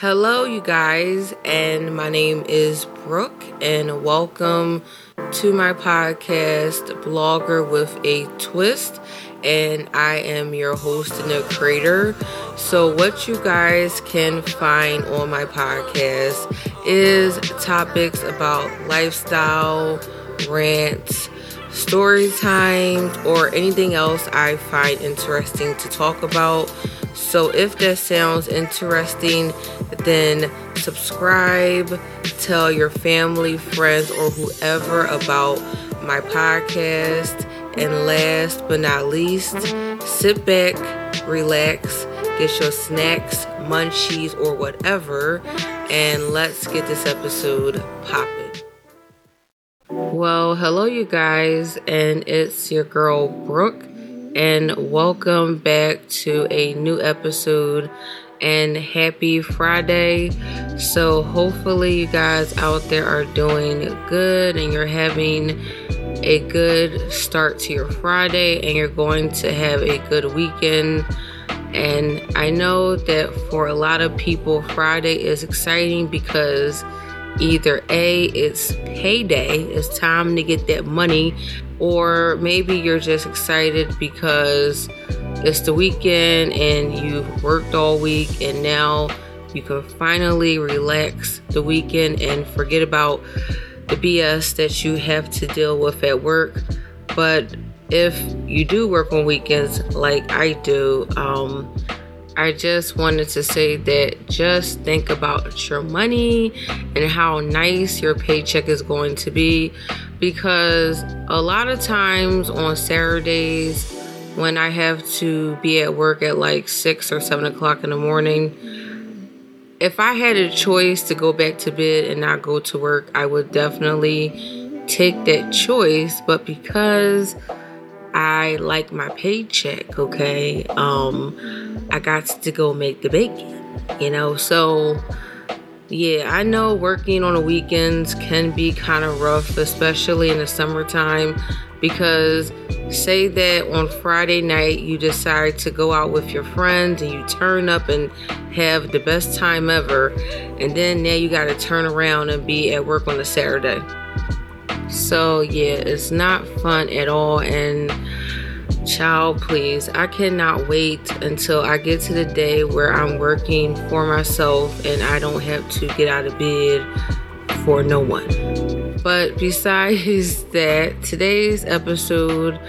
Hello, you guys, and my name is Brooke, and welcome to my podcast, Blogger with a Twist. And I am your host and the creator. So, what you guys can find on my podcast is topics about lifestyle, rants, story times, or anything else I find interesting to talk about. So if that sounds interesting, then subscribe, tell your family, friends, or whoever about my podcast. And last but not least, sit back, relax, get your snacks, munchies, or whatever, and let's get this episode popping. Well, hello, you guys, and it's your girl Brooke and welcome back to a new episode and happy Friday. So, hopefully, you guys out there are doing good and you're having a good start to your Friday and you're going to have a good weekend. And I know that for a lot of people, Friday is exciting because either A, it's payday, it's time to get that money or maybe you're just excited because it's the weekend and you've worked all week and now you can finally relax the weekend and forget about the BS that you have to deal with at work. But if you do work on weekends like I do, um, I just wanted to say that just think about your money and how nice your paycheck is going to be because a lot of times on Saturdays when I have to be at work at like six or seven o'clock in the morning, if I had a choice to go back to bed and not go to work, I would definitely take that choice. But because I like my paycheck, okay, um, I got to go make the bacon, you know, so yeah, I know working on the weekends can be kind of rough, especially in the summertime, because say that on Friday night you decide to go out with your friends and you turn up and have the best time ever, and then now you got to turn around and be at work on a Saturday. So, yeah, it's not fun at all, and Child, please. I cannot wait until I get to the day where I'm working for myself and I don't have to get out of bed for no one. But besides that, today's episode,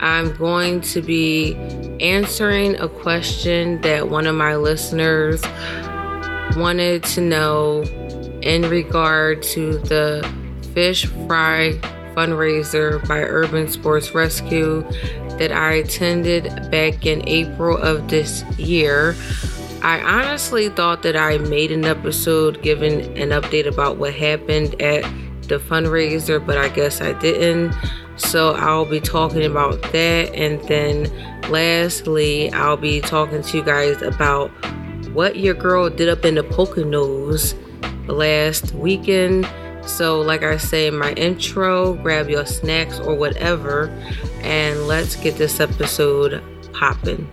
I'm going to be answering a question that one of my listeners wanted to know in regard to the fish fry fundraiser by Urban Sports Rescue that I attended back in April of this year. I honestly thought that I made an episode giving an update about what happened at the fundraiser, but I guess I didn't. So I'll be talking about that. And then lastly, I'll be talking to you guys about what your girl did up in the Poconos last weekend so, like I say in my intro, grab your snacks or whatever, and let's get this episode popping.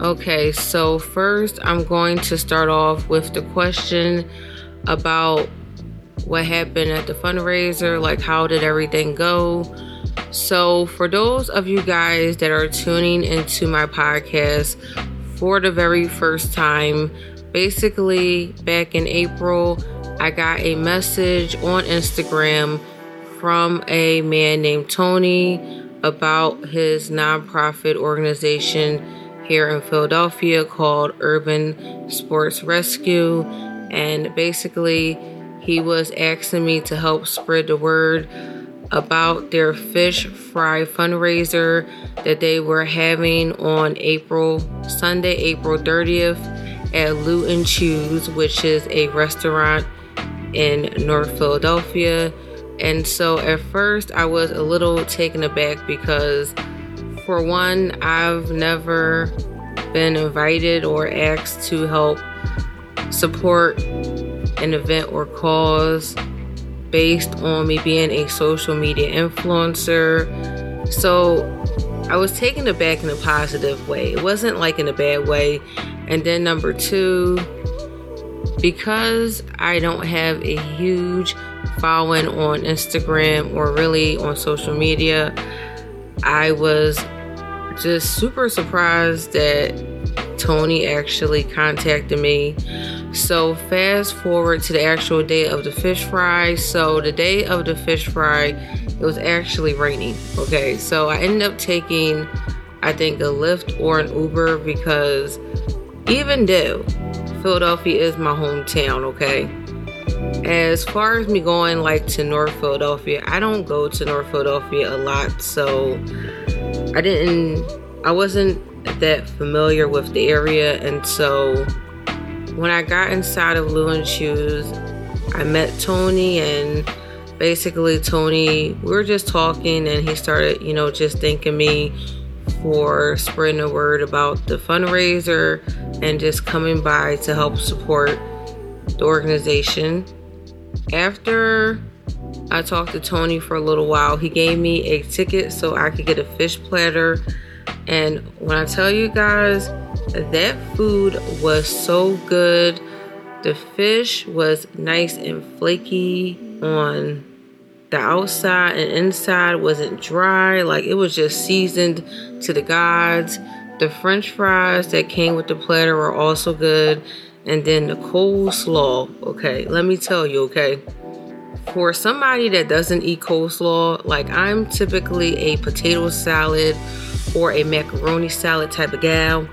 Okay, so first I'm going to start off with the question about what happened at the fundraiser, like how did everything go? So, for those of you guys that are tuning into my podcast for the very first time, basically back in April, I got a message on Instagram from a man named Tony about his nonprofit organization here in Philadelphia called Urban Sports Rescue. And basically, he was asking me to help spread the word about their fish fry fundraiser that they were having on April Sunday, April 30th at Lou and Choo's, which is a restaurant in North Philadelphia. And so at first I was a little taken aback because, for one, I've never been invited or asked to help support an event or cause based on me being a social media influencer. So I was taken aback in a positive way. It wasn't like in a bad way. And then number two, because I don't have a huge following on Instagram or really on social media, I was just super surprised that Tony actually contacted me. So, fast forward to the actual day of the fish fry. So, the day of the fish fry, it was actually raining. Okay, so I ended up taking, I think, a Lyft or an Uber because even though Philadelphia is my hometown, okay, as far as me going like to North Philadelphia, I don't go to North Philadelphia a lot, so I didn't, I wasn't that familiar with the area, and so when I got inside of Lou and Choo's, I met Tony, and basically Tony, we were just talking, and he started, you know, just thanking me for spreading the word about the fundraiser and just coming by to help support the organization. After I talked to Tony for a little while, he gave me a ticket so I could get a fish platter. And when I tell you guys, that food was so good. The fish was nice and flaky on the outside and inside wasn't dry. Like it was just seasoned to the gods. The french fries that came with the platter were also good. And then the coleslaw. Okay, let me tell you, okay. For somebody that doesn't eat coleslaw, like I'm typically a potato salad or a macaroni salad type of gal.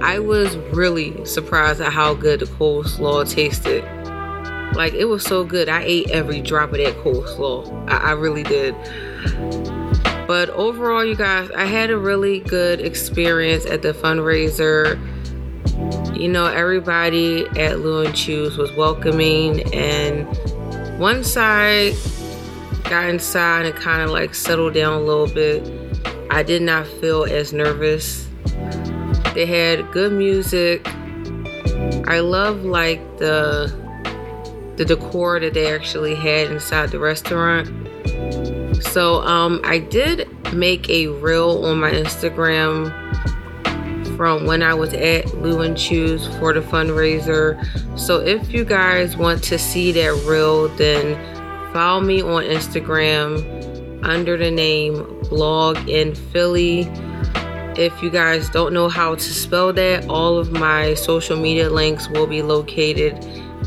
I was really surprised at how good the coleslaw tasted. Like it was so good. I ate every drop of that coleslaw. I, I really did. But overall, you guys, I had a really good experience at the fundraiser. You know, everybody at Lou and Choo's was welcoming, and once I got inside and kind of like settled down a little bit, I did not feel as nervous. They had good music. I love like the the decor that they actually had inside the restaurant. So um, I did make a reel on my Instagram from when I was at Lou and Choo's for the fundraiser. So if you guys want to see that reel, then follow me on Instagram under the name Blog in Philly. If you guys don't know how to spell that, all of my social media links will be located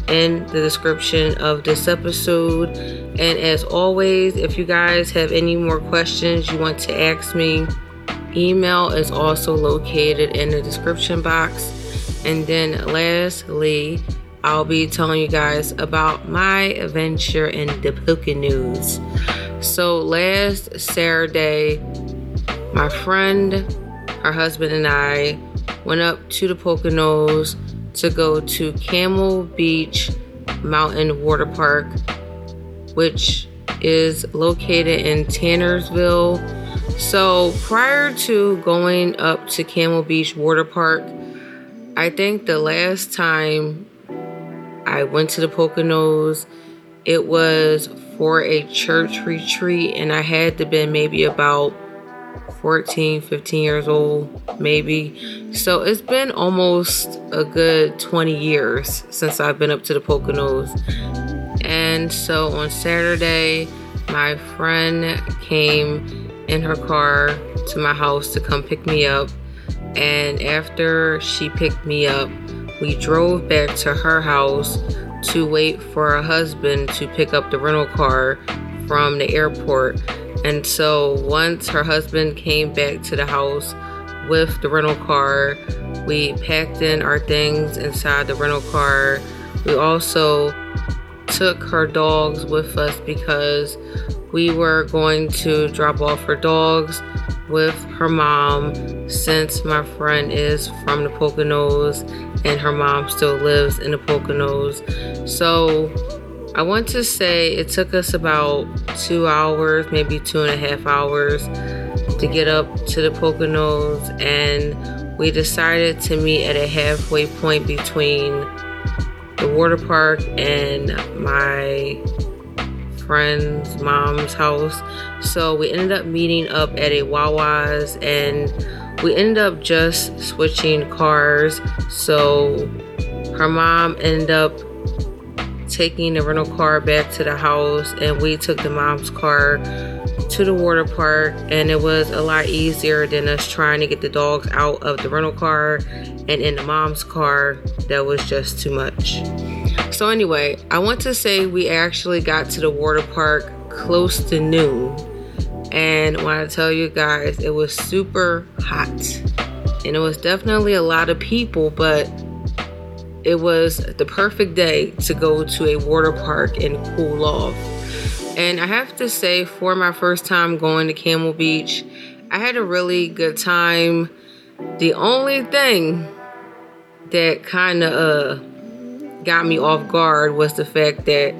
in the description of this episode. And as always, if you guys have any more questions you want to ask me, email is also located in the description box. And then lastly, I'll be telling you guys about my adventure in the Poconos. So last Saturday, my friend, her husband, and I went up to the Poconos to go to Camel Beach Mountain Water Park, which is located in Tannersville. So, prior to going up to Camel Beach Water Park, I think the last time I went to the Poconos, it was for a church retreat, and I had to been maybe about 14, 15 years old, maybe. So it's been almost a good 20 years since I've been up to the Poconos. And so on Saturday, my friend came in her car to my house to come pick me up. And after she picked me up, we drove back to her house to wait for her husband to pick up the rental car from the airport. And so once her husband came back to the house with the rental car, we packed in our things inside the rental car. We also took her dogs with us because we were going to drop off her dogs with her mom since my friend is from the Poconos and her mom still lives in the Poconos. So I want to say it took us about two hours, maybe two and a half hours to get up to the Poconos, and we decided to meet at a halfway point between the water park and my friend's mom's house. So we ended up meeting up at a Wawa's and we ended up just switching cars. So her mom ended up taking the rental car back to the house, and we took the mom's car to the water park. And it was a lot easier than us trying to get the dogs out of the rental car and in the mom's car. That was just too much. So, anyway, I want to say we actually got to the water park close to noon. And when I tell you guys, it was super hot. And it was definitely a lot of people, but it was the perfect day to go to a water park and cool off. And I have to say, for my first time going to Camel Beach, I had a really good time. The only thing that kind of uh, got me off guard was the fact that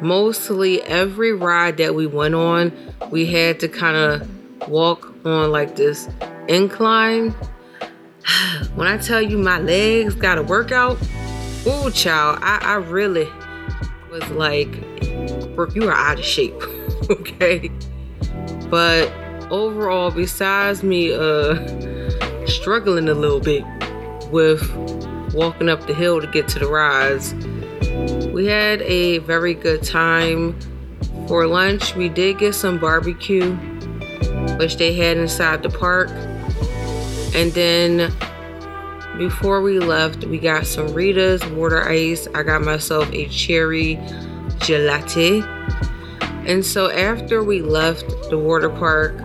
mostly every ride that we went on, we had to kind of walk on like this incline. When I tell you my legs got a workout, Ooh, child, I, I really was like, you are out of shape. okay. But overall, besides me uh struggling a little bit with walking up the hill to get to the rides, we had a very good time. For lunch, we did get some barbecue, which they had inside the park. And then before we left, we got some Rita's water ice. I got myself a cherry gelati. And so after we left the water park,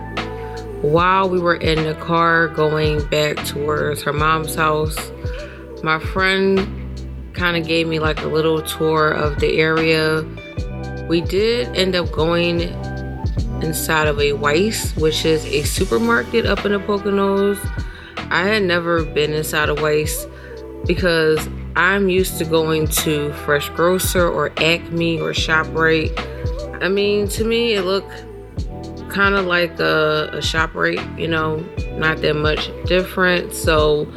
while we were in the car going back towards her mom's house, my friend kind of gave me like a little tour of the area. We did end up going inside of a Weis, which is a supermarket up in the Poconos. I had never been inside a Weis because I'm used to going to Fresh Grocer or Acme or ShopRite. I mean, to me, it looked kind of like a, a ShopRite, you know, not that much different. So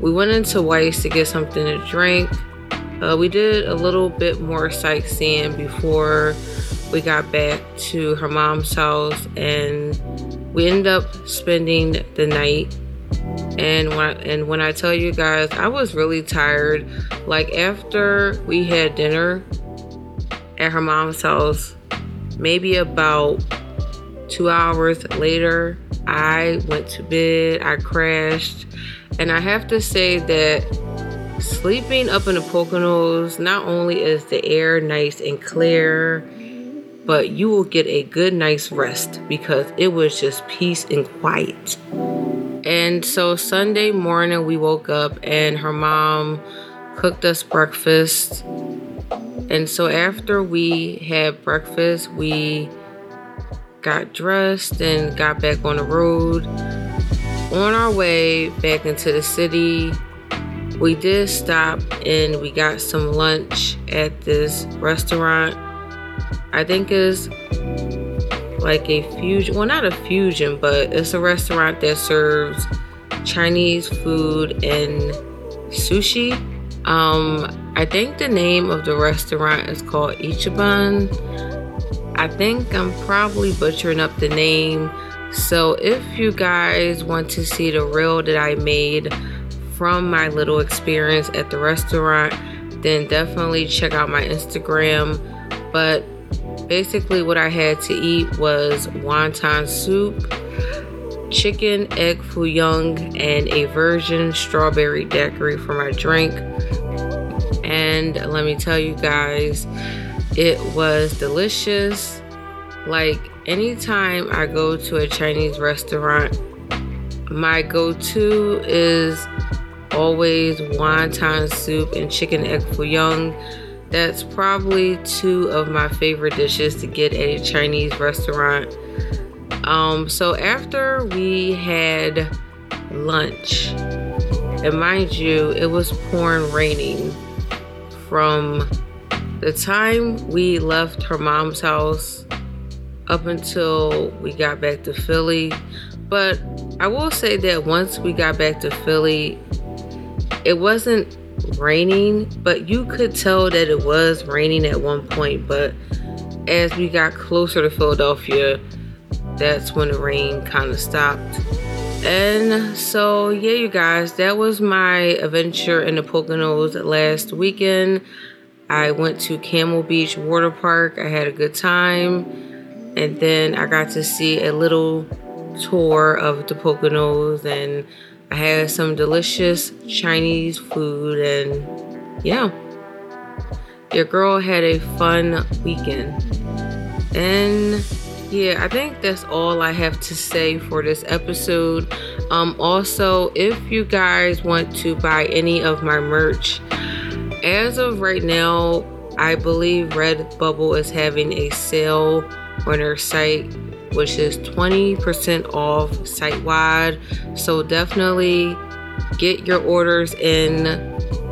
we went into Weis to get something to drink. Uh, we did a little bit more sightseeing before we got back to her mom's house, and we ended up spending the night and when I, and when I tell you guys, I was really tired. Like after we had dinner at her mom's house, maybe about two hours later, I went to bed. I crashed, and I have to say that sleeping up in the Poconos, not only is the air nice and clear, but you will get a good night's rest because it was just peace and quiet. And so Sunday morning, we woke up and her mom cooked us breakfast. And so after we had breakfast, we got dressed and got back on the road. On our way back into the city, we did stop and we got some lunch at this restaurant. I think is like a fusion well not a fusion but it's a restaurant that serves chinese food and sushi. Um i think the name of the restaurant is called ichiban. I think i'm probably butchering up the name. So if you guys want to see the reel that i made from my little experience at the restaurant then definitely check out my instagram. But Basically, what I had to eat was wonton soup, chicken, egg foo young, and a virgin strawberry daiquiri for my drink. And let me tell you guys, it was delicious. Like anytime I go to a Chinese restaurant, my go to is always wonton soup and chicken egg foo young that's probably two of my favorite dishes to get at a Chinese restaurant. Um, so after we had lunch, and mind you, it was pouring raining from the time we left her mom's house up until we got back to Philly. But I will say that once we got back to Philly, it wasn't raining, but you could tell that it was raining at one point. But as we got closer to Philadelphia, that's when the rain kind of stopped. And so, yeah, you guys, that was my adventure in the Poconos last weekend. I went to Camel Beach Water Park. I had a good time. And then I got to see a little tour of the Poconos and I had some delicious Chinese food and yeah. Your girl had a fun weekend. And yeah, I think that's all I have to say for this episode. Um, also, if you guys want to buy any of my merch, as of right now, I believe Redbubble is having a sale on their site, which is 20% off site wide. So definitely get your orders in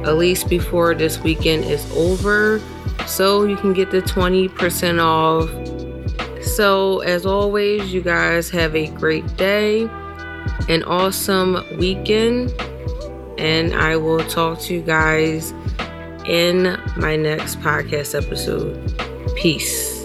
at least before this weekend is over so you can get the 20% off so, as always, you guys have a great day, an awesome weekend, and I will talk to you guys in my next podcast episode. Peace.